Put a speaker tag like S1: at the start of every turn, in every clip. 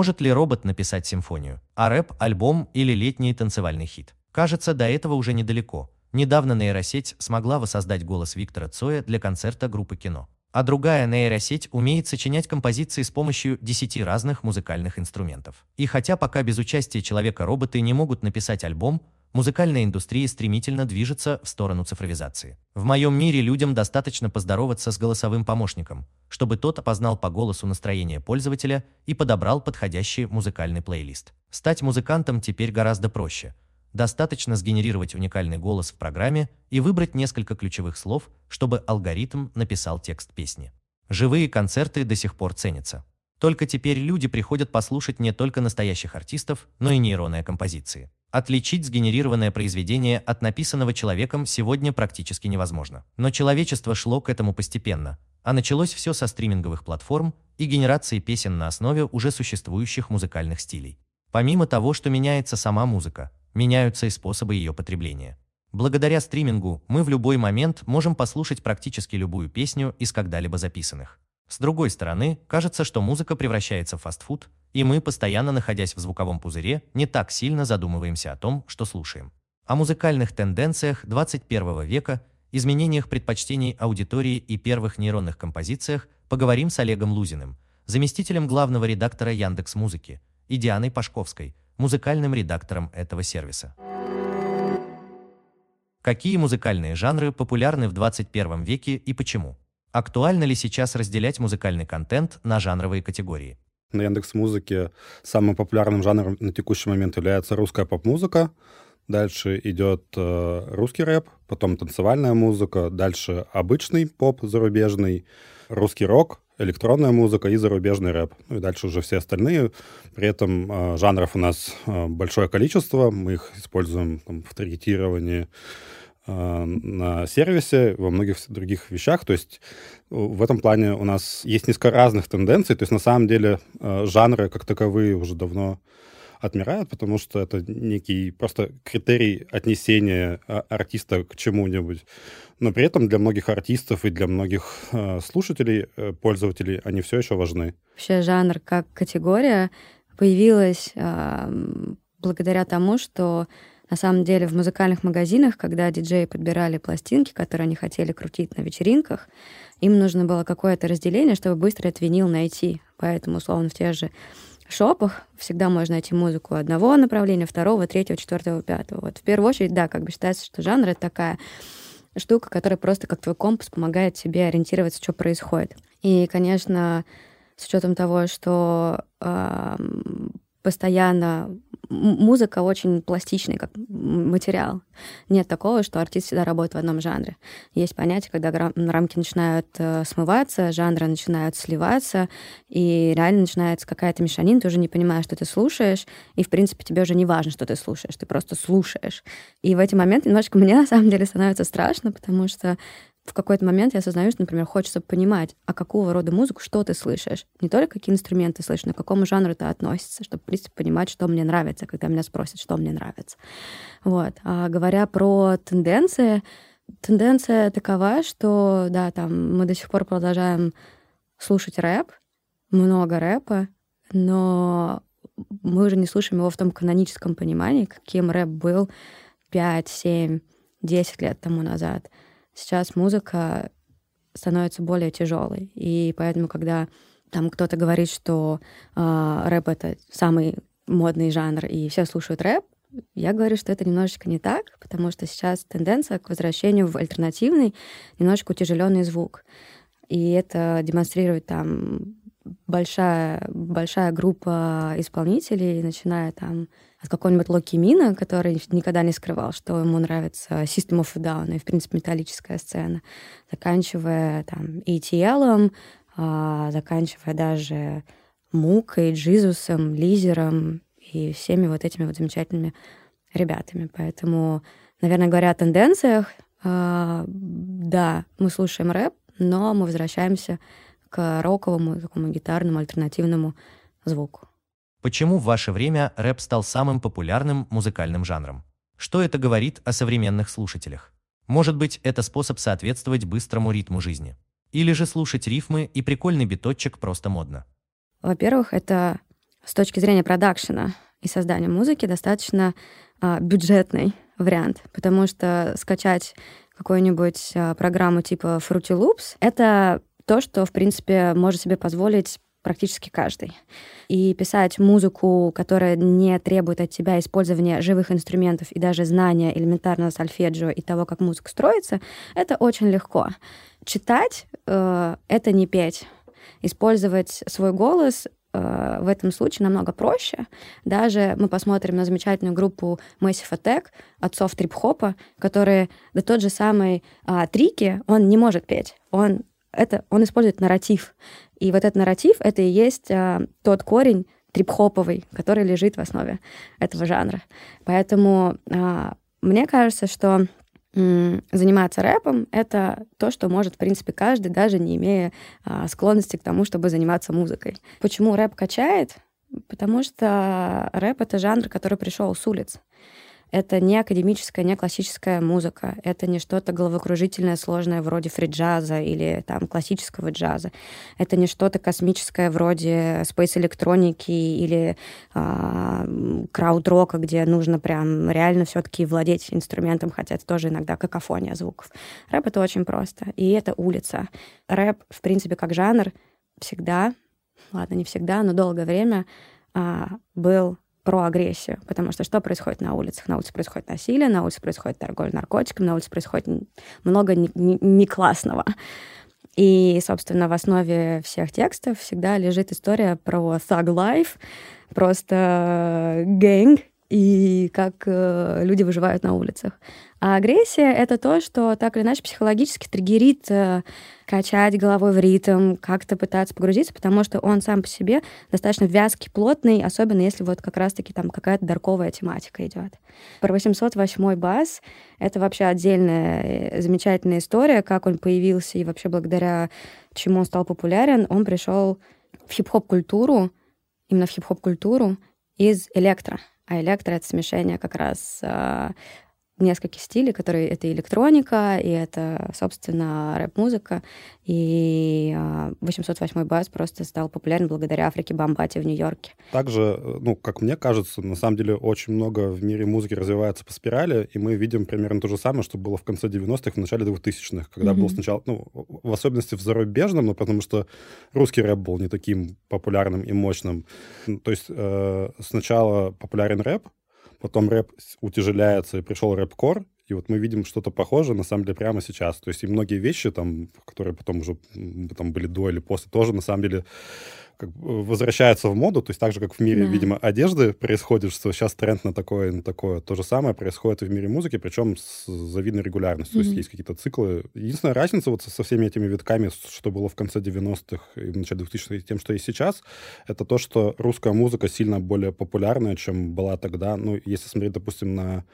S1: Может ли робот написать симфонию, а рэп – альбом или летний танцевальный хит? Кажется, до этого уже недалеко. Недавно нейросеть смогла воссоздать голос Виктора Цоя для концерта группы кино. А другая нейросеть умеет сочинять композиции с помощью 10 разных музыкальных инструментов. И хотя пока без участия человека роботы не могут написать альбом, музыкальная индустрия стремительно движется в сторону цифровизации. В моем мире людям достаточно поздороваться с голосовым помощником, чтобы тот опознал по голосу настроение пользователя и подобрал подходящий музыкальный плейлист. Стать музыкантом теперь гораздо проще. Достаточно сгенерировать уникальный голос в программе и выбрать несколько ключевых слов, чтобы алгоритм написал текст песни. Живые концерты до сих пор ценятся. Только теперь люди приходят послушать не только настоящих артистов, но и нейронные композиции. Отличить сгенерированное произведение от написанного человеком сегодня практически невозможно. Но человечество шло к этому постепенно, а началось все со стриминговых платформ и генерации песен на основе уже существующих музыкальных стилей. Помимо того, что меняется сама музыка, меняются и способы ее потребления. Благодаря стримингу мы в любой момент можем послушать практически любую песню из когда-либо записанных. С другой стороны, кажется, что музыка превращается в фастфуд, и мы, постоянно находясь в звуковом пузыре, не так сильно задумываемся о том, что слушаем. О музыкальных тенденциях 21 века, изменениях предпочтений аудитории и первых нейронных композициях поговорим с Олегом Лузиным, заместителем главного редактора Яндекс Музыки, и Дианой Пашковской, музыкальным редактором этого сервиса. Какие музыкальные жанры популярны в 21 веке и почему? Актуально ли сейчас разделять музыкальный контент на жанровые категории?
S2: На Яндекс Музыке самым популярным жанром на текущий момент является русская поп-музыка. Дальше идет э, русский рэп, потом танцевальная музыка, дальше обычный поп зарубежный, русский рок, электронная музыка и зарубежный рэп. Ну и дальше уже все остальные. При этом э, жанров у нас э, большое количество. Мы их используем там, в таргетировании на сервисе, во многих других вещах. То есть э, в этом плане у нас есть несколько разных тенденций. То есть на самом деле э, жанры как таковые уже давно отмирают, потому что это некий просто критерий отнесения артиста к чему-нибудь. Но при этом для многих артистов и для многих слушателей, пользователей, они все еще важны.
S3: Вообще жанр как категория появилась благодаря тому, что на самом деле в музыкальных магазинах, когда диджеи подбирали пластинки, которые они хотели крутить на вечеринках, им нужно было какое-то разделение, чтобы быстро этот винил найти. Поэтому, условно, в тех же шопах всегда можно найти музыку одного направления, второго, третьего, четвертого, пятого. Вот в первую очередь, да, как бы считается, что жанр — это такая штука, которая просто как твой компас помогает тебе ориентироваться, что происходит. И, конечно, с учетом того, что э, постоянно музыка очень пластичный как материал. Нет такого, что артист всегда работает в одном жанре. Есть понятие, когда рамки начинают э, смываться, жанры начинают сливаться, и реально начинается какая-то мешанина, ты уже не понимаешь, что ты слушаешь, и, в принципе, тебе уже не важно, что ты слушаешь, ты просто слушаешь. И в эти моменты немножечко мне, на самом деле, становится страшно, потому что в какой-то момент я осознаю, что, например, хочется понимать, а какого рода музыку, что ты слышишь. Не только какие инструменты слышишь, но к какому жанру это относится, чтобы, в принципе, понимать, что мне нравится, когда меня спросят, что мне нравится. Вот. А говоря про тенденции, тенденция такова, что, да, там мы до сих пор продолжаем слушать рэп, много рэпа, но мы уже не слушаем его в том каноническом понимании, каким рэп был 5, 7, 10 лет тому назад — сейчас музыка становится более тяжелой. И поэтому, когда там кто-то говорит, что э, рэп это самый модный жанр, и все слушают рэп, я говорю, что это немножечко не так, потому что сейчас тенденция к возвращению в альтернативный, немножечко утяжеленный звук. И это демонстрирует там большая, большая группа исполнителей, начиная там от какого-нибудь Локи Мина, который никогда не скрывал, что ему нравится System of a Down и, в принципе, металлическая сцена, заканчивая там ETL, а, заканчивая даже Мукой, Джизусом, Лизером и всеми вот этими вот замечательными ребятами. Поэтому, наверное, говоря о тенденциях, а, да, мы слушаем рэп, но мы возвращаемся к роковому, такому гитарному, альтернативному звуку.
S1: Почему в ваше время рэп стал самым популярным музыкальным жанром? Что это говорит о современных слушателях? Может быть, это способ соответствовать быстрому ритму жизни? Или же слушать рифмы и прикольный биточек просто модно?
S3: Во-первых, это с точки зрения продакшена и создания музыки достаточно а, бюджетный вариант, потому что скачать какую-нибудь а, программу типа Fruity Loops — это то, что, в принципе, может себе позволить практически каждый. И писать музыку, которая не требует от тебя использования живых инструментов и даже знания элементарного сольфеджио и того, как музыка строится, это очень легко. Читать э, — это не петь. Использовать свой голос э, в этом случае намного проще. Даже мы посмотрим на замечательную группу Massive Attack, отцов трип-хопа, которые, да тот же самый э, Трики, он не может петь. Он это он использует нарратив. И вот этот нарратив — это и есть а, тот корень трип-хоповый, который лежит в основе этого жанра. Поэтому а, мне кажется, что заниматься рэпом — это то, что может, в принципе, каждый, даже не имея а, склонности к тому, чтобы заниматься музыкой. Почему рэп качает? Потому что рэп — это жанр, который пришел с улиц. Это не академическая, не классическая музыка. Это не что-то головокружительное, сложное вроде фри-джаза или там классического джаза. Это не что-то космическое вроде спейс-электроники или а, крауд-рока, где нужно прям реально все-таки владеть инструментом, хотя это тоже иногда какофония звуков. Рэп — это очень просто. И это улица. Рэп, в принципе, как жанр, всегда, ладно, не всегда, но долгое время а, был про агрессию, потому что что происходит на улицах? На улице происходит насилие, на улице происходит торговля наркотиками, на улице происходит много не, не, не. И, собственно, в основе всех текстов всегда лежит история про thug life, просто гэнг, и как э, люди выживают на улицах. А агрессия — это то, что так или иначе психологически триггерит э, качать головой в ритм, как-то пытаться погрузиться, потому что он сам по себе достаточно вязкий, плотный, особенно если вот как раз-таки там какая-то дарковая тематика идет. Про 808 бас — это вообще отдельная э, замечательная история, как он появился и вообще благодаря чему он стал популярен. Он пришел в хип-хоп-культуру, именно в хип-хоп-культуру из электро. А электро — это смешение как раз нескольких стилей, которые это электроника, и это, собственно, рэп-музыка. И 808 бас просто стал популярен благодаря Африке Бамбате в Нью-Йорке.
S2: Также, э, ну, как мне кажется, на самом деле очень много в мире музыки развивается по спирали, и мы видим примерно то же самое, что было в конце 90-х, в начале 2000-х, когда mm-hmm. был сначала, ну, в особенности в зарубежном, но потому что русский рэп был не таким популярным и мощным. То есть э, сначала популярен рэп, потом рэп утяжеляется, и пришел рэп-кор, и вот мы видим что-то похожее, на самом деле, прямо сейчас. То есть и многие вещи, там, которые потом уже там были до или после, тоже, на самом деле, как возвращаются в моду, то есть так же, как в мире, да. видимо, одежды происходит, что сейчас тренд на такое, на такое. То же самое происходит и в мире музыки, причем с завидной регулярностью. Mm-hmm. То есть есть какие-то циклы. Единственная разница вот со всеми этими витками, что было в конце 90-х и в начале 2000-х, тем, что есть сейчас, это то, что русская музыка сильно более популярная, чем была тогда. Ну, если смотреть, допустим, на Э,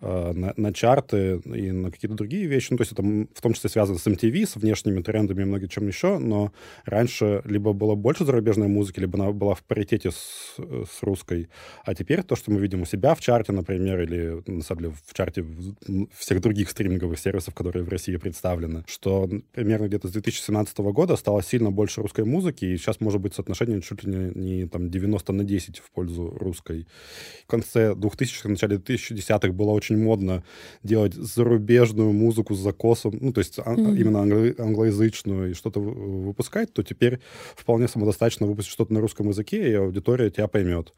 S2: на, на чарты и на какие-то другие вещи. Ну, то есть это в том числе связано с MTV, с внешними трендами и многим чем еще, но раньше либо было больше зарубежной музыки, либо она была в паритете с, с русской. А теперь то, что мы видим у себя в чарте, например, или на самом деле в чарте всех других стриминговых сервисов, которые в России представлены, что примерно где-то с 2017 года стало сильно больше русской музыки, и сейчас может быть соотношение чуть ли не, не там 90 на 10 в пользу русской. В конце 2000-х, начале 2010-х было очень очень модно делать зарубежную музыку с закосом, ну, то есть mm-hmm. именно англо- англоязычную, и что-то выпускать, то теперь вполне самодостаточно выпустить что-то на русском языке, и аудитория тебя поймет.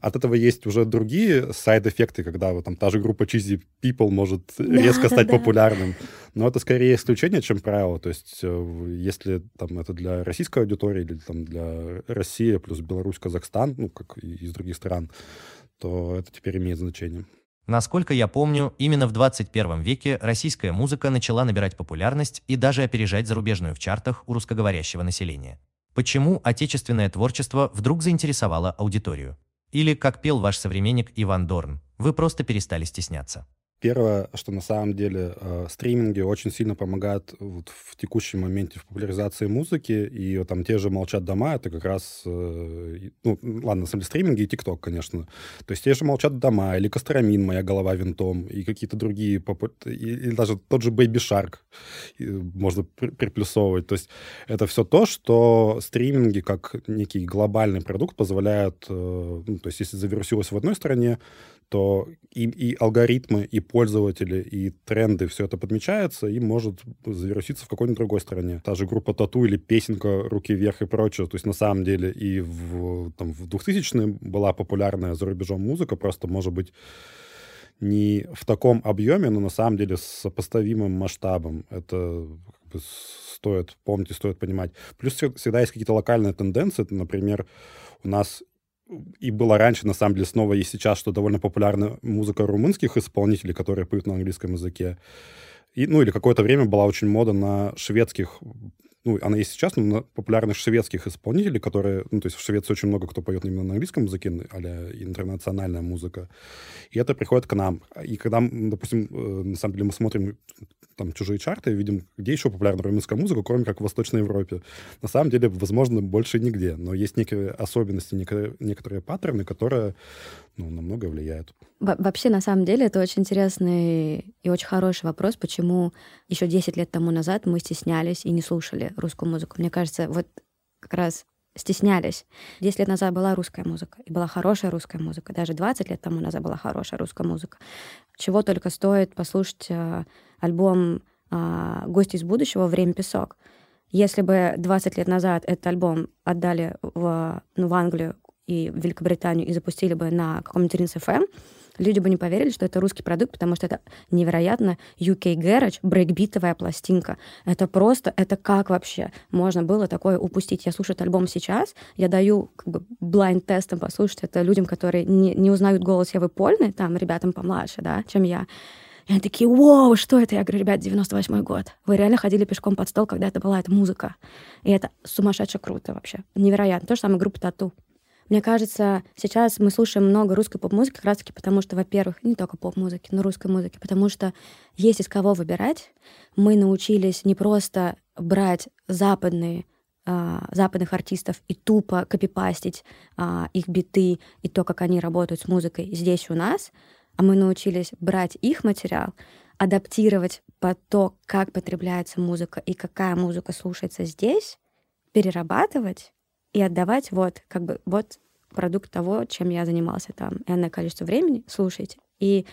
S2: От этого есть уже другие сайд-эффекты, когда вот, там та же группа Cheesy People может да, резко стать да. популярным. Но это скорее исключение, чем правило. То есть э, если там это для российской аудитории или там для России плюс Беларусь, Казахстан, ну, как и из других стран, то это теперь имеет значение.
S1: Насколько я помню, именно в 21 веке российская музыка начала набирать популярность и даже опережать зарубежную в чартах у русскоговорящего населения. Почему отечественное творчество вдруг заинтересовало аудиторию? Или, как пел ваш современник Иван Дорн, вы просто перестали стесняться?
S2: Первое, что на самом деле э, стриминги очень сильно помогают вот в текущем моменте в популяризации музыки, и вот, там те же «Молчат дома» — это как раз, э, ну, ладно, на стриминги и ТикТок, конечно. То есть те же «Молчат дома» или «Костромин», «Моя голова винтом» и какие-то другие, или даже тот же «Бэйби Шарк» можно приплюсовывать. То есть это все то, что стриминги как некий глобальный продукт позволяют, э, ну, то есть если завирусилось в одной стране, то и, и алгоритмы, и пользователи, и тренды, все это подмечается и может завируситься в какой-нибудь другой стране. Та же группа Тату или песенка «Руки вверх» и прочее. То есть на самом деле и в, там, в 2000-е была популярная за рубежом музыка, просто, может быть, не в таком объеме, но на самом деле с сопоставимым масштабом. Это как бы, стоит помнить и стоит понимать. Плюс всегда есть какие-то локальные тенденции. Например, у нас и было раньше, на самом деле, снова и сейчас, что довольно популярна музыка румынских исполнителей, которые поют на английском языке. И, ну, или какое-то время была очень мода на шведских ну, она есть сейчас, но на популярных шведских исполнителей, которые, ну, то есть в Швеции очень много кто поет именно на английском языке, а интернациональная музыка. И это приходит к нам. И когда, допустим, э, на самом деле мы смотрим там чужие чарты, видим, где еще популярна румынская музыка, кроме как в Восточной Европе. На самом деле, возможно, больше нигде, но есть некие особенности, некоторые, некоторые паттерны, которые ну, на многое влияют.
S3: Во вообще, на самом деле, это очень интересный и очень хороший вопрос, почему еще 10 лет тому назад мы стеснялись и не слушали русскую музыку. Мне кажется, вот как раз стеснялись. 10 лет назад была русская музыка, и была хорошая русская музыка. Даже 20 лет тому назад была хорошая русская музыка. Чего только стоит послушать э, альбом э, «Гости из будущего. Время песок». Если бы 20 лет назад этот альбом отдали в, ну, в Англию и в Великобританию и запустили бы на каком-нибудь Ринс FM, люди бы не поверили, что это русский продукт, потому что это невероятно UK Garage, брейкбитовая пластинка. Это просто, это как вообще можно было такое упустить? Я слушаю этот альбом сейчас, я даю как бы blind тестом послушать это людям, которые не, не узнают голос Евы Польны, там, ребятам помладше, да, чем я. И они такие, вау, что это? Я говорю, ребят, 98 год. Вы реально ходили пешком под стол, когда это была эта музыка. И это сумасшедше круто вообще. Невероятно. То же самое группа Тату. Мне кажется, сейчас мы слушаем много русской поп-музыки как раз-таки потому, что, во-первых, не только поп-музыки, но русской музыки, потому что есть из кого выбирать. Мы научились не просто брать западные а, западных артистов и тупо копипастить а, их биты и то, как они работают с музыкой здесь у нас, а мы научились брать их материал, адаптировать под то, как потребляется музыка и какая музыка слушается здесь, перерабатывать и отдавать вот, как бы, вот продукт того, чем я занимался там энное количество времени, слушайте. И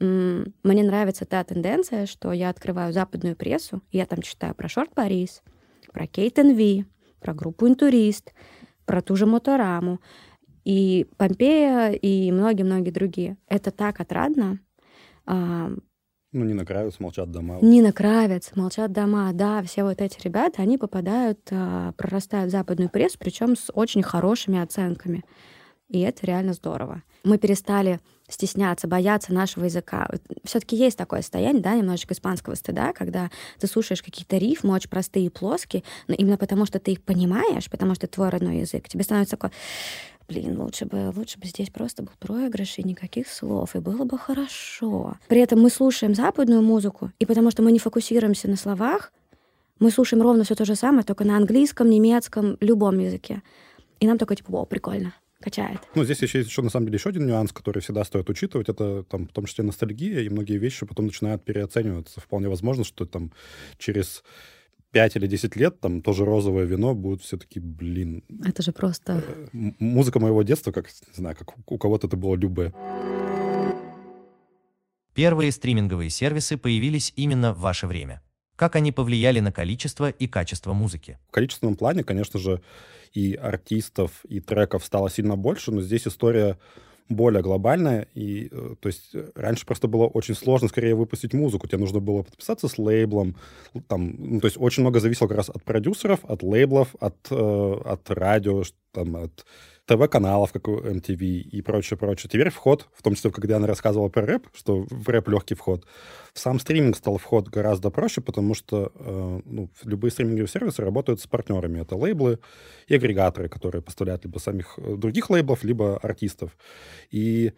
S3: м- мне нравится та тенденция, что я открываю западную прессу, я там читаю про Шорт Парис, про Кейт Ви, про группу Интурист, про ту же Мотораму, и Помпея, и многие-многие другие. Это так отрадно.
S2: Ну, Нина Кравец, «Молчат дома».
S3: Нина Кравец, «Молчат дома», да, все вот эти ребята, они попадают, а, прорастают в западную прессу, причем с очень хорошими оценками. И это реально здорово. Мы перестали стесняться, бояться нашего языка. Все-таки есть такое состояние, да, немножечко испанского стыда, когда ты слушаешь какие-то рифмы очень простые и плоские, но именно потому, что ты их понимаешь, потому что твой родной язык, тебе становится такое, блин, лучше бы, лучше бы здесь просто был проигрыш и никаких слов, и было бы хорошо. При этом мы слушаем западную музыку, и потому что мы не фокусируемся на словах, мы слушаем ровно все то же самое, только на английском, немецком, любом языке. И нам такой, типа, вау, прикольно качает.
S2: Ну, здесь еще есть еще, на самом деле, еще один нюанс, который всегда стоит учитывать. Это, там, в том числе, ностальгия, и многие вещи потом начинают переоцениваться. Вполне возможно, что там через 5 или 10 лет там тоже розовое вино будет все-таки, блин...
S3: Это же просто...
S2: Э, музыка моего детства, как, не знаю, как у кого-то это было любое.
S1: Первые стриминговые сервисы появились именно в ваше время. Как они повлияли на количество и качество музыки?
S2: В количественном плане, конечно же, и артистов, и треков стало сильно больше, но здесь история более глобальная. И, э, то есть, э, раньше просто было очень сложно скорее выпустить музыку. Тебе нужно было подписаться с лейблом. Там, ну, то есть, очень много зависело как раз от продюсеров, от лейблов, от, э, от радио, там, от ТВ-каналов, как у MTV и прочее, прочее. Теперь вход, в том числе, когда она рассказывала про рэп, что в рэп легкий вход, в сам стриминг стал вход гораздо проще, потому что э, ну, любые стриминговые сервисы работают с партнерами. Это лейблы и агрегаторы, которые поставляют либо самих э, других лейблов, либо артистов. И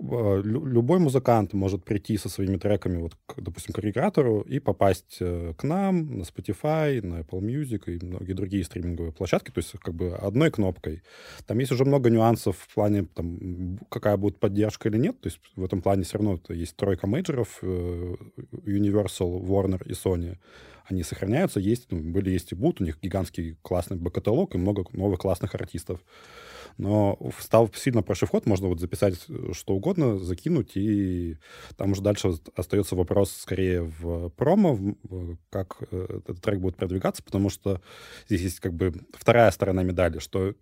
S2: любой музыкант может прийти со своими треками, вот, к, допустим, к агрегатору и попасть э, к нам на Spotify, на Apple Music и многие другие стриминговые площадки, то есть как бы одной кнопкой. Там есть уже много нюансов в плане, там, какая будет поддержка или нет, то есть в этом плане все равно есть тройка мейджеров, э, Universal, Warner и Sony, они сохраняются, есть, ну, были, есть и будут, у них гигантский классный бэк-каталог и много новых классных артистов. Но стал сильно прошив ход, можно вот записать э, что угодно, закинуть, и там уже дальше остается вопрос скорее в промо, в, как э, этот трек будет продвигаться, потому что здесь есть как бы вторая сторона медали, что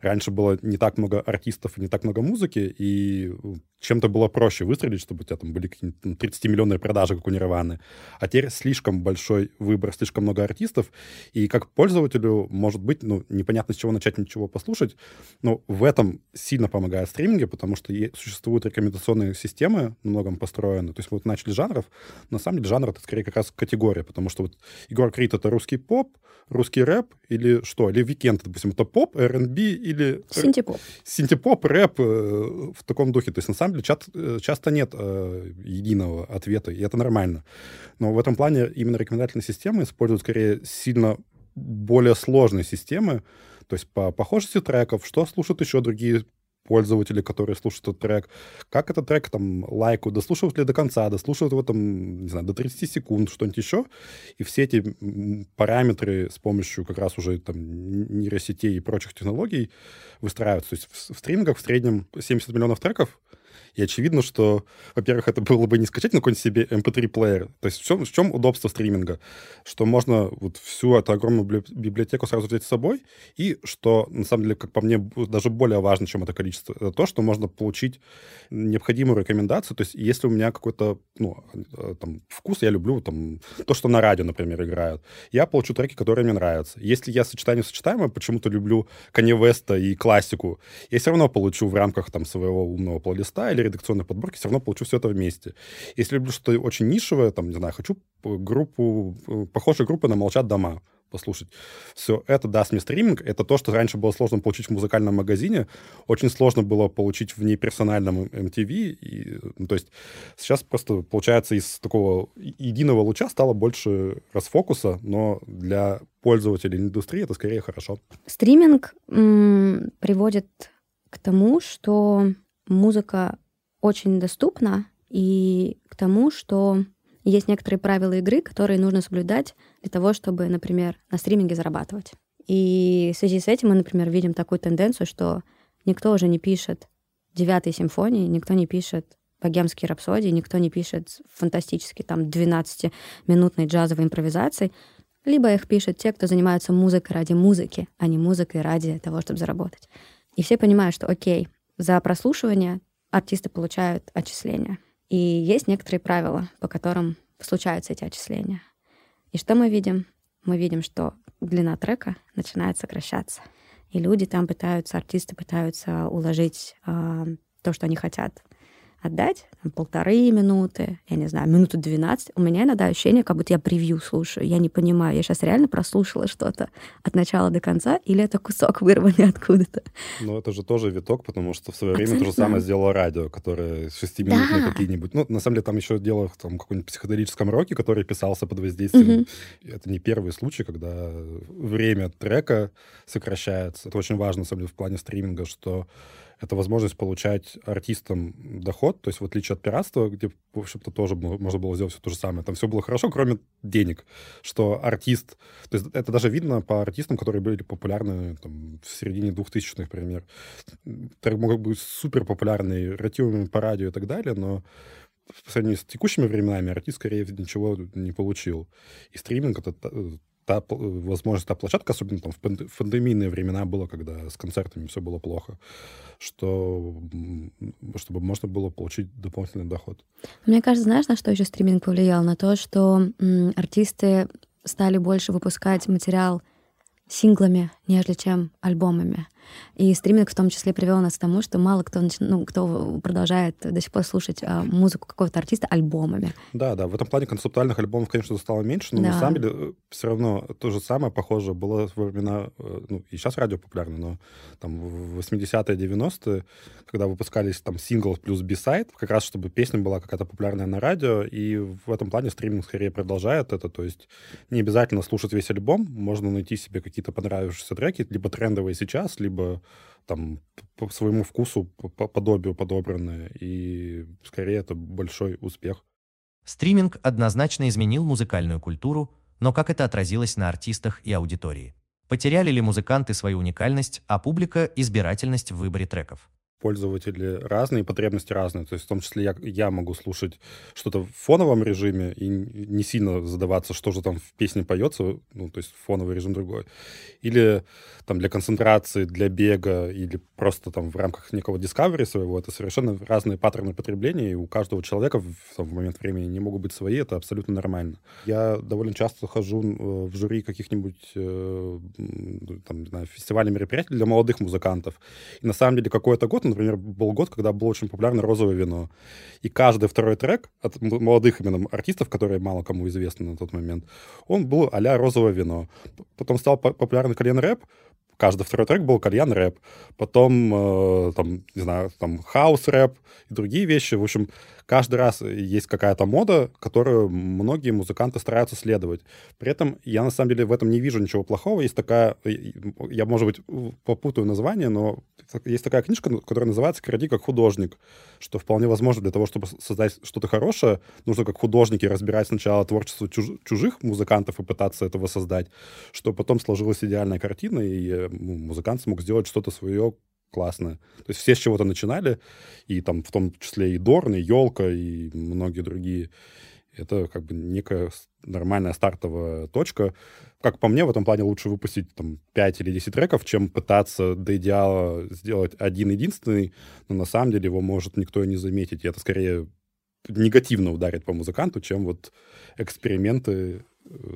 S2: раньше было не так много артистов и не так много музыки, и чем-то было проще выстрелить, чтобы у тебя там были какие-нибудь 30-миллионные продажи, как у Нирваны. А теперь слишком большой выбор, слишком много артистов, и как пользователю, может быть, ну, непонятно, с чего начать, ничего послушать, в этом сильно помогает стриминги, потому что существуют рекомендационные системы, многом построены. То есть мы вот начали жанров, на самом деле жанр — это скорее как раз категория, потому что вот Егор Крид — это русский поп, русский рэп или что? Или Weeknd, допустим, это поп, R&B или...
S3: Синтепоп.
S2: Синтепоп, рэп э, в таком духе. То есть на самом деле чат, э, часто нет э, единого ответа, и это нормально. Но в этом плане именно рекомендательные системы используют скорее сильно более сложные системы, то есть по похожести треков, что слушают еще другие пользователи, которые слушают этот трек, как этот трек там лайкают, дослушивают ли до конца, дослушивают его там, не знаю, до 30 секунд, что-нибудь еще. И все эти параметры с помощью как раз уже там нейросетей и прочих технологий выстраиваются. То есть в, в стримингах в среднем 70 миллионов треков, и очевидно, что, во-первых, это было бы не скачать на какой-нибудь себе MP3-плеер. Эм То есть в чем, в чем удобство стриминга? Что можно вот всю эту огромную библиотеку сразу взять с собой, и что, на самом деле, как по мне, даже более важно, чем это количество, это то, что можно получить необходимую рекомендацию. То есть если у меня какой-то, ну, э, там, вкус, я люблю там то, что на радио, например, играют, я получу треки, которые мне нравятся. Если я сочетание сочетаемое, почему-то люблю Kanye West и классику, я все равно получу в рамках там своего умного плейлиста или или редакционной подборки, все равно получу все это вместе. Если люблю что-то очень нишевое, там, не знаю, хочу группу, похожие группы на «Молчат дома», послушать. Все это даст мне стриминг. Это то, что раньше было сложно получить в музыкальном магазине. Очень сложно было получить в неперсональном MTV. И, ну, то есть сейчас просто, получается, из такого единого луча стало больше расфокуса, но для пользователей индустрии это скорее хорошо.
S3: Стриминг м- приводит к тому, что музыка очень доступна и к тому, что есть некоторые правила игры, которые нужно соблюдать для того, чтобы, например, на стриминге зарабатывать. И в связи с этим мы, например, видим такую тенденцию, что никто уже не пишет девятой симфонии, никто не пишет богемские рапсодии, никто не пишет фантастические там 12-минутной джазовой импровизации, либо их пишут те, кто занимаются музыкой ради музыки, а не музыкой ради того, чтобы заработать. И все понимают, что окей, за прослушивание артисты получают отчисления. И есть некоторые правила, по которым случаются эти отчисления. И что мы видим? Мы видим, что длина трека начинает сокращаться. И люди там пытаются, артисты пытаются уложить э, то, что они хотят отдать, там, полторы минуты, я не знаю, минуту 12, у меня иногда ощущение, как будто я превью слушаю. Я не понимаю, я сейчас реально прослушала что-то от начала до конца, или это кусок вырванный откуда-то.
S2: Ну, это же тоже виток, потому что в свое время то же самое сделало радио, которое шестиминутные да. какие-нибудь. Ну, на самом деле, там еще дело в там, каком-нибудь психоделическом роке, который писался под воздействием. Угу. Это не первый случай, когда время трека сокращается. Это очень важно, на самом деле, в плане стриминга, что это возможность получать артистам доход, то есть в отличие от пиратства, где, в общем-то, тоже можно было сделать все то же самое. Там все было хорошо, кроме денег, что артист... То есть это даже видно по артистам, которые были популярны там, в середине 2000-х, например. Трек мог быть супер популярный, ротируемый по радио и так далее, но в сравнении с текущими временами артист, скорее, ничего не получил. И стриминг — это та возможность, та площадка, особенно там в пандемийные времена было, когда с концертами все было плохо, что чтобы можно было получить дополнительный доход.
S3: Мне кажется, знаешь, на что еще стриминг повлиял? На то, что артисты стали больше выпускать материал синглами, нежели чем альбомами. И стриминг в том числе привел нас к тому, что мало кто, ну, кто продолжает до сих пор слушать а, музыку какого-то артиста альбомами.
S2: Да, да, в этом плане концептуальных альбомов, конечно, стало меньше, но да. на самом деле э, все равно то же самое похоже было во времена, э, ну, и сейчас радио популярно, но там в 80-е, 90-е, когда выпускались там сингл плюс бисайд, как раз чтобы песня была какая-то популярная на радио, и в этом плане стриминг скорее продолжает это, то есть не обязательно слушать весь альбом, можно найти себе какие-то понравившиеся треки, либо трендовые сейчас, либо там по своему вкусу, по подобию подобранные, и скорее это большой успех.
S1: Стриминг однозначно изменил музыкальную культуру, но как это отразилось на артистах и аудитории? Потеряли ли музыканты свою уникальность, а публика – избирательность в выборе треков?
S2: Пользователи разные, потребности разные. То есть в том числе я, я могу слушать что-то в фоновом режиме и не сильно задаваться, что же там в песне поется, ну, то есть фоновый режим другой. Или там для концентрации, для бега, или просто там в рамках некого discovery своего. Это совершенно разные паттерны потребления, и у каждого человека в, там, в момент времени не могут быть свои, это абсолютно нормально. Я довольно часто хожу в жюри каких-нибудь э, там, знаю, фестивалей мероприятий для молодых музыкантов. И на самом деле какой-то год например, был год, когда было очень популярно розовое вино. И каждый второй трек от молодых именно артистов, которые мало кому известны на тот момент, он был а-ля розовое вино. Потом стал популярный кальян рэп, каждый второй трек был кальян рэп, потом, э, там, не знаю, там хаус рэп и другие вещи. В общем, каждый раз есть какая-то мода, которую многие музыканты стараются следовать. При этом я, на самом деле, в этом не вижу ничего плохого. Есть такая, я, может быть, попутаю название, но есть такая книжка, которая называется «Кради как художник», что вполне возможно для того, чтобы создать что-то хорошее, нужно как художники разбирать сначала творчество чуж чужих музыкантов и пытаться этого создать, что потом сложилась идеальная картина, и ну, музыкант смог сделать что-то свое классное. То есть все с чего-то начинали, и там в том числе и Дорн, и Елка, и многие другие. Это как бы некая нормальная стартовая точка. Как по мне, в этом плане лучше выпустить там 5 или 10 треков, чем пытаться до идеала сделать один единственный, но на самом деле его может никто и не заметить. И это скорее негативно ударит по музыканту, чем вот эксперименты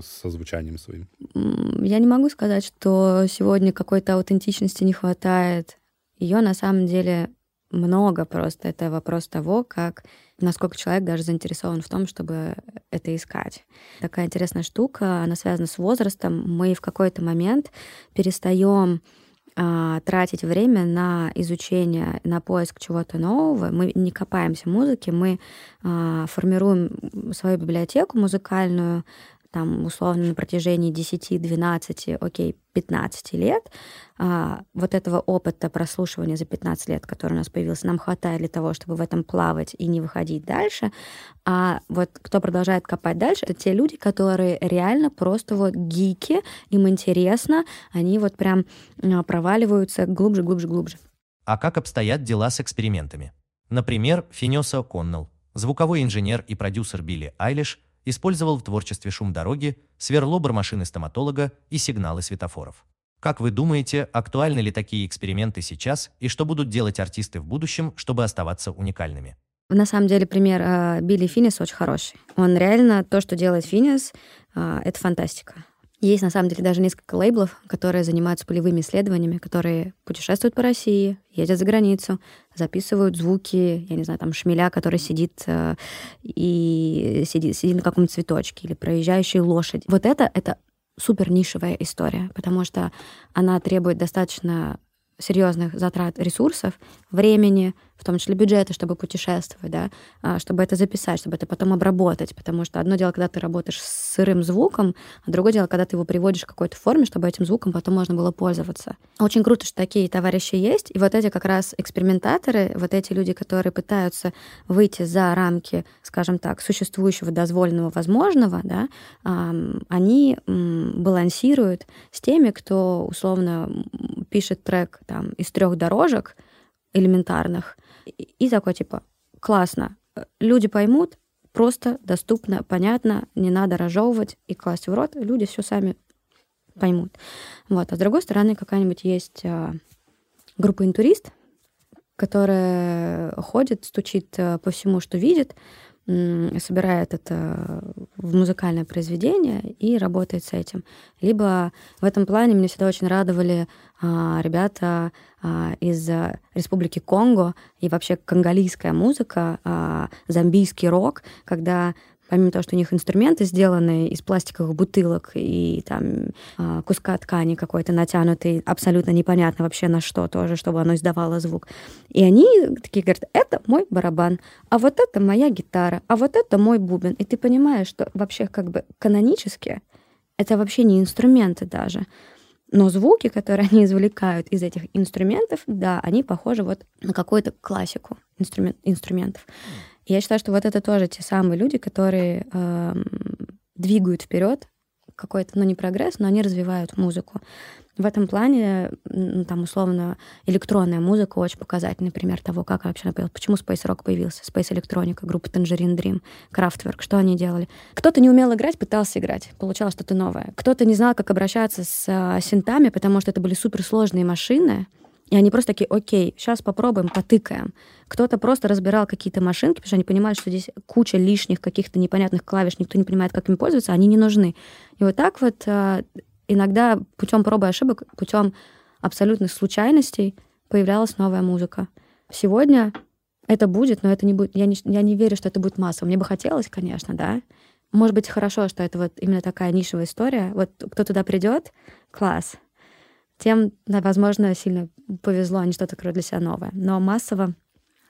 S2: со звучанием своим.
S3: Я не могу сказать, что сегодня какой-то аутентичности не хватает. Ее на самом деле много просто. Это вопрос того, как насколько человек даже заинтересован в том, чтобы это искать. Такая интересная штука, она связана с возрастом. Мы в какой-то момент перестаем а, тратить время на изучение, на поиск чего-то нового. Мы не копаемся в музыке, мы а, формируем свою библиотеку музыкальную, там, условно, на протяжении 10, 12, окей, 15 лет, а, вот этого опыта прослушивания за 15 лет, который у нас появился, нам хватает для того, чтобы в этом плавать и не выходить дальше. А вот кто продолжает копать дальше, это те люди, которые реально просто вот гики, им интересно, они вот прям а, проваливаются глубже, глубже, глубже.
S1: А как обстоят дела с экспериментами? Например, Финеса Коннелл, звуковой инженер и продюсер Билли Айлиш, использовал в творчестве шум дороги, сверло бармашины стоматолога и сигналы светофоров. Как вы думаете, актуальны ли такие эксперименты сейчас и что будут делать артисты в будущем, чтобы оставаться уникальными?
S3: На самом деле пример э, Билли Финнес очень хороший. Он реально, то, что делает Финнес, э, это фантастика. Есть, на самом деле, даже несколько лейблов, которые занимаются полевыми исследованиями, которые путешествуют по России, ездят за границу, записывают звуки, я не знаю, там, шмеля, который сидит э, и сидит, сидит на каком-то цветочке, или проезжающей лошадь. Вот это, это супер нишевая история, потому что она требует достаточно серьезных затрат ресурсов, времени, в том числе бюджета, чтобы путешествовать, да, а, чтобы это записать, чтобы это потом обработать, потому что одно дело, когда ты работаешь с сырым звуком, а другое дело, когда ты его приводишь в какой-то форме, чтобы этим звуком потом можно было пользоваться. Очень круто, что такие товарищи есть, и вот эти как раз экспериментаторы, вот эти люди, которые пытаются выйти за рамки, скажем так, существующего дозволенного возможного, да, они балансируют с теми, кто условно пишет трек там из трех дорожек элементарных, и такой типа классно, люди поймут, просто, доступно, понятно, не надо разжевывать и класть в рот, люди все сами поймут. Вот. А с другой стороны, какая-нибудь есть а, группа интурист, которая ходит, стучит а, по всему, что видит, собирает это в музыкальное произведение и работает с этим. Либо в этом плане меня всегда очень радовали а, ребята а, из Республики Конго и вообще конголийская музыка, а, зомбийский рок, когда помимо того, что у них инструменты сделаны из пластиковых бутылок и там э, куска ткани какой-то натянутый, абсолютно непонятно вообще на что тоже, чтобы оно издавало звук. И они такие говорят, это мой барабан, а вот это моя гитара, а вот это мой бубен. И ты понимаешь, что вообще как бы канонически это вообще не инструменты даже. Но звуки, которые они извлекают из этих инструментов, да, они похожи вот на какую-то классику инструмент, инструментов. Я считаю, что вот это тоже те самые люди, которые э, двигают вперед какой-то, ну не прогресс, но они развивают музыку. В этом плане, ну, там, условно, электронная музыка очень показательный пример того, как вообще напел. Почему Space Rock появился? Space Electronica, группа Tangerine Dream, Kraftwerk, что они делали? Кто-то не умел играть, пытался играть, получалось что-то новое. Кто-то не знал, как обращаться с э, синтами, потому что это были суперсложные машины, и они просто такие, окей, сейчас попробуем, потыкаем. Кто-то просто разбирал какие-то машинки, потому что они понимали, что здесь куча лишних каких-то непонятных клавиш, никто не понимает, как ими пользоваться, они не нужны. И вот так вот а, иногда путем пробы и ошибок, путем абсолютных случайностей появлялась новая музыка. Сегодня это будет, но это не будет. Я не, я не верю, что это будет массово. Мне бы хотелось, конечно, да. Может быть, хорошо, что это вот именно такая нишевая история. Вот кто туда придет, класс тем, возможно, сильно повезло, они что-то откроют для себя новое. Но массово,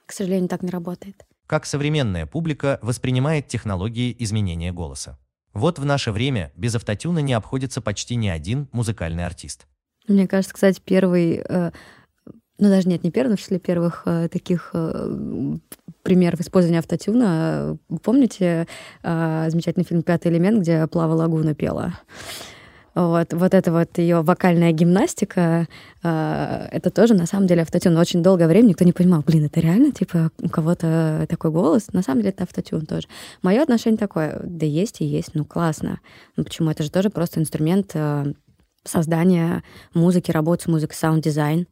S3: к сожалению, так не работает.
S1: Как современная публика воспринимает технологии изменения голоса? Вот в наше время без автотюна не обходится почти ни один музыкальный артист.
S3: Мне кажется, кстати, первый, э, ну даже нет, не первый, но в числе первых э, таких э, примеров использования автотюна. Помните замечательный фильм «Пятый элемент», где Плава Лагуна пела? Вот, вот эта вот ее вокальная гимнастика, э, это тоже на самом деле автотюн. Очень долгое время никто не понимал, блин, это реально, типа, у кого-то такой голос? На самом деле это автотюн тоже. Мое отношение такое, да есть и есть, ну классно. Ну почему? Это же тоже просто инструмент э, создания музыки, работы с музыкой, саунд-дизайн.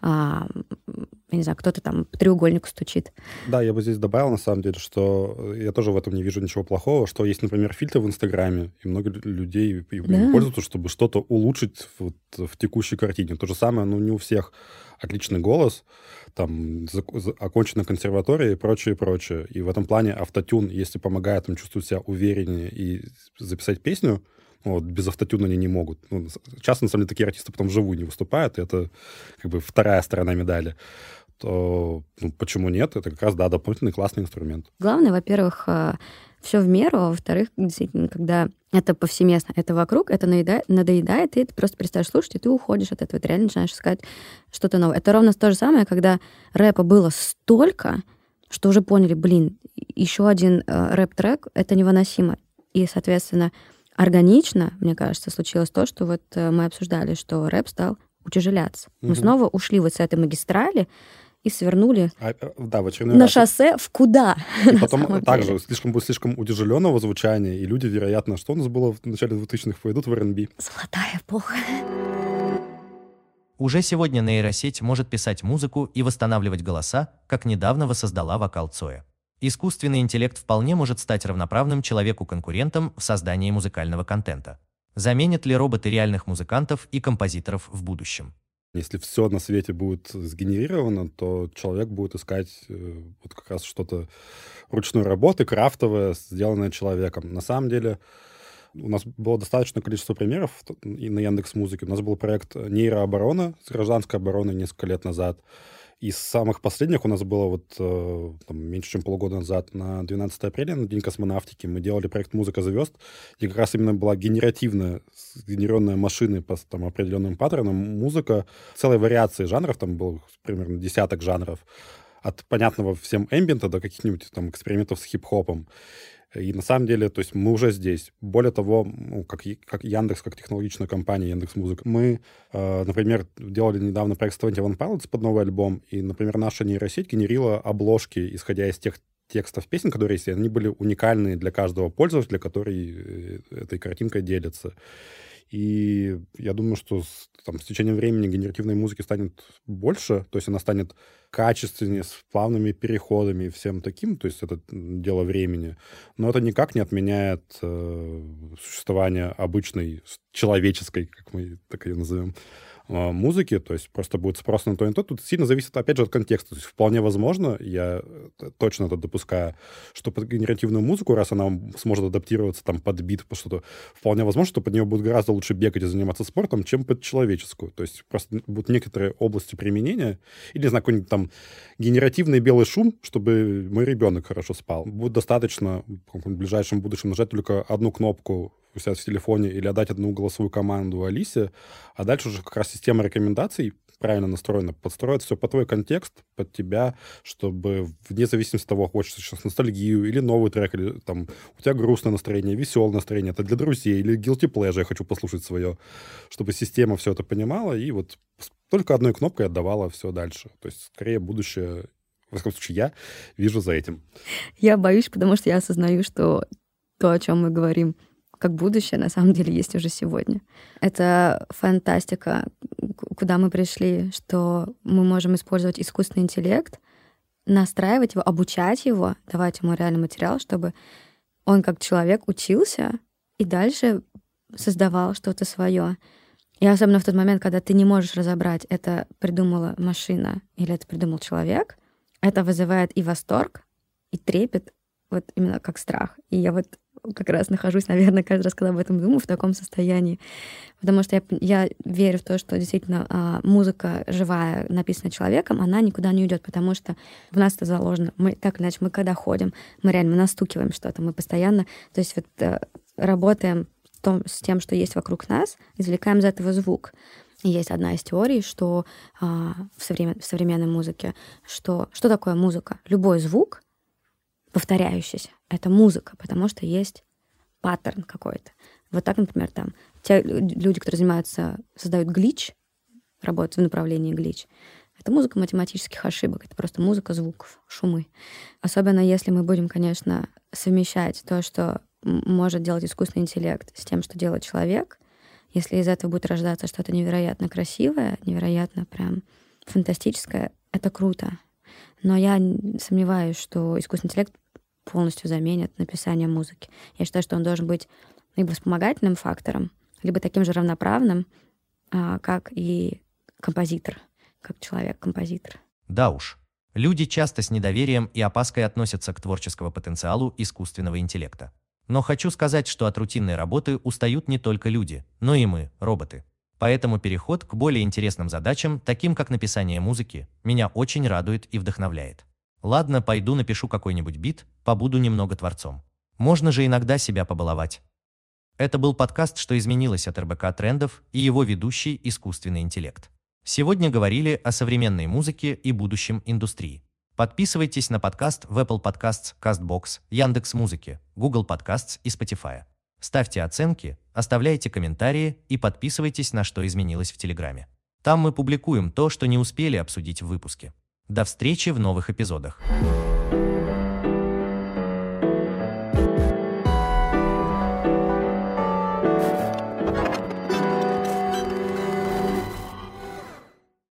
S3: А, не знаю, кто-то там по треугольнику стучит.
S2: Да, я бы здесь добавил, на самом деле, что я тоже в этом не вижу ничего плохого, что есть, например, фильтры в Инстаграме, и много людей да. пользуются, чтобы что-то улучшить вот в текущей картине. То же самое, ну, не у всех отличный голос, там, окончена консерватория и прочее, прочее. И в этом плане автотюн, если помогает им чувствовать себя увереннее и записать песню, вот, без автотюна они не могут. Ну, часто, на самом деле, такие артисты потом вживую не выступают, и это как бы вторая сторона медали то ну, почему нет? Это как раз, да, дополнительный классный инструмент.
S3: Главное, во-первых, э, все в меру, а во-вторых, действительно, когда это повсеместно, это вокруг, это наедает, надоедает, и ты просто перестаешь слушать, и ты уходишь от этого, ты реально начинаешь искать что-то новое. Это ровно то же самое, когда рэпа было столько, что уже поняли, блин, еще один э, рэп-трек — это невыносимо. И, соответственно, органично, мне кажется, случилось то, что вот э, мы обсуждали, что рэп стал утяжеляться. Угу. Мы снова ушли вот с этой магистрали и свернули а, э, да, в на раз. шоссе в куда.
S2: И потом также слишком будет слишком утяжеленного звучания, и люди, вероятно, что у нас было в начале 2000-х, пойдут в R&B.
S3: Золотая эпоха.
S1: Уже сегодня нейросеть может писать музыку и восстанавливать голоса, как недавно воссоздала вокал Цоя. Искусственный интеллект вполне может стать равноправным человеку-конкурентом в создании музыкального контента. Заменят ли роботы реальных музыкантов и композиторов в будущем?
S2: Если все на свете будет сгенерировано, то человек будет искать э, вот как раз что-то ручной работы, крафтовое, сделанное человеком. На самом деле, у нас было достаточное количество примеров и на Яндекс Музыке. У нас был проект нейрооборона с гражданской обороной несколько лет назад. Из самых последних. У нас было вот э, там, меньше, чем полгода назад, на 12 апреля, на День космонавтики, мы делали проект «Музыка звезд», и как раз именно была генеративная, сгенеренная машиной по там, определенным паттернам музыка, целой вариации жанров, там было примерно десяток жанров, от понятного всем эмбиента до каких-нибудь там экспериментов с хип-хопом. И на самом деле, то есть мы уже здесь. Более того, ну, как, как Яндекс, как технологичная компания Яндекс Музыка, мы, э, например, делали недавно проект 21 Pilots под новый альбом, и, например, наша нейросеть генерила обложки, исходя из тех текстов песен, которые есть, и они были уникальные для каждого пользователя, который э, этой картинкой делится. И я думаю, что с, там, с течением времени генеративной музыки станет больше, то есть она станет качественнее, с плавными переходами и всем таким, то есть это дело времени. Но это никак не отменяет э, существование обычной человеческой, как мы так ее назовем, музыки, то есть просто будет спрос на то и на то. Тут сильно зависит, опять же, от контекста. То есть вполне возможно, я э, точно это допускаю, что под генеративную музыку, раз она сможет адаптироваться там под бит, по что-то, вполне возможно, что под нее будет гораздо лучше бегать и заниматься спортом, чем под человеческую. То есть просто будут некоторые области применения, или, не знаю, какой-нибудь там генеративный белый шум, чтобы мой ребенок хорошо спал. Будет достаточно в ближайшем будущем нажать только одну кнопку у себя в телефоне или отдать одну голосовую команду Алисе, а дальше уже как раз система рекомендаций правильно настроена, подстроит все по твой контекст, под тебя, чтобы вне зависимости от того, хочешь сейчас ностальгию или новый трек, или там у тебя грустное настроение, веселое настроение, это для друзей, или guilty pleasure я хочу послушать свое, чтобы система все это понимала и вот только одной кнопкой отдавала все дальше. То есть, скорее, будущее, в всяком случае, я вижу за этим.
S3: Я боюсь, потому что я осознаю, что то, о чем мы говорим, как будущее, на самом деле есть уже сегодня. Это фантастика, куда мы пришли, что мы можем использовать искусственный интеллект, настраивать его, обучать его, давать ему реальный материал, чтобы он как человек учился и дальше создавал что-то свое. И особенно в тот момент, когда ты не можешь разобрать, это придумала машина или это придумал человек, это вызывает и восторг, и трепет, вот именно как страх. И я вот как раз нахожусь, наверное, каждый раз, когда об этом думаю, в таком состоянии. Потому что я, я верю в то, что действительно а, музыка живая, написанная человеком, она никуда не уйдет, потому что в нас это заложено. Мы так иначе, мы когда ходим, мы реально настукиваем что-то, мы постоянно, то есть вот э, работаем том, с тем, что есть вокруг нас, извлекаем из этого звук. Есть одна из теорий, что а, в, современ, в современной музыке, что что такое музыка? Любой звук повторяющийся. Это музыка, потому что есть паттерн какой-то. Вот так, например, там те люди, которые занимаются, создают глич, работают в направлении глич, это музыка математических ошибок, это просто музыка звуков, шумы. Особенно если мы будем, конечно, совмещать то, что может делать искусственный интеллект с тем, что делает человек, если из этого будет рождаться что-то невероятно красивое, невероятно прям фантастическое, это круто. Но я сомневаюсь, что искусственный интеллект полностью заменит написание музыки. Я считаю, что он должен быть либо вспомогательным фактором, либо таким же равноправным, а, как и композитор, как человек-композитор.
S1: Да уж. Люди часто с недоверием и опаской относятся к творческому потенциалу искусственного интеллекта. Но хочу сказать, что от рутинной работы устают не только люди, но и мы, роботы. Поэтому переход к более интересным задачам, таким как написание музыки, меня очень радует и вдохновляет. Ладно, пойду напишу какой-нибудь бит, побуду немного творцом. Можно же иногда себя побаловать. Это был подкаст «Что изменилось от РБК трендов» и его ведущий «Искусственный интеллект». Сегодня говорили о современной музыке и будущем индустрии. Подписывайтесь на подкаст в Apple Podcasts, CastBox, Яндекс.Музыке, Google Podcasts и Spotify. Ставьте оценки, оставляйте комментарии и подписывайтесь на «Что изменилось» в Телеграме. Там мы публикуем то, что не успели обсудить в выпуске. До встречи в новых эпизодах.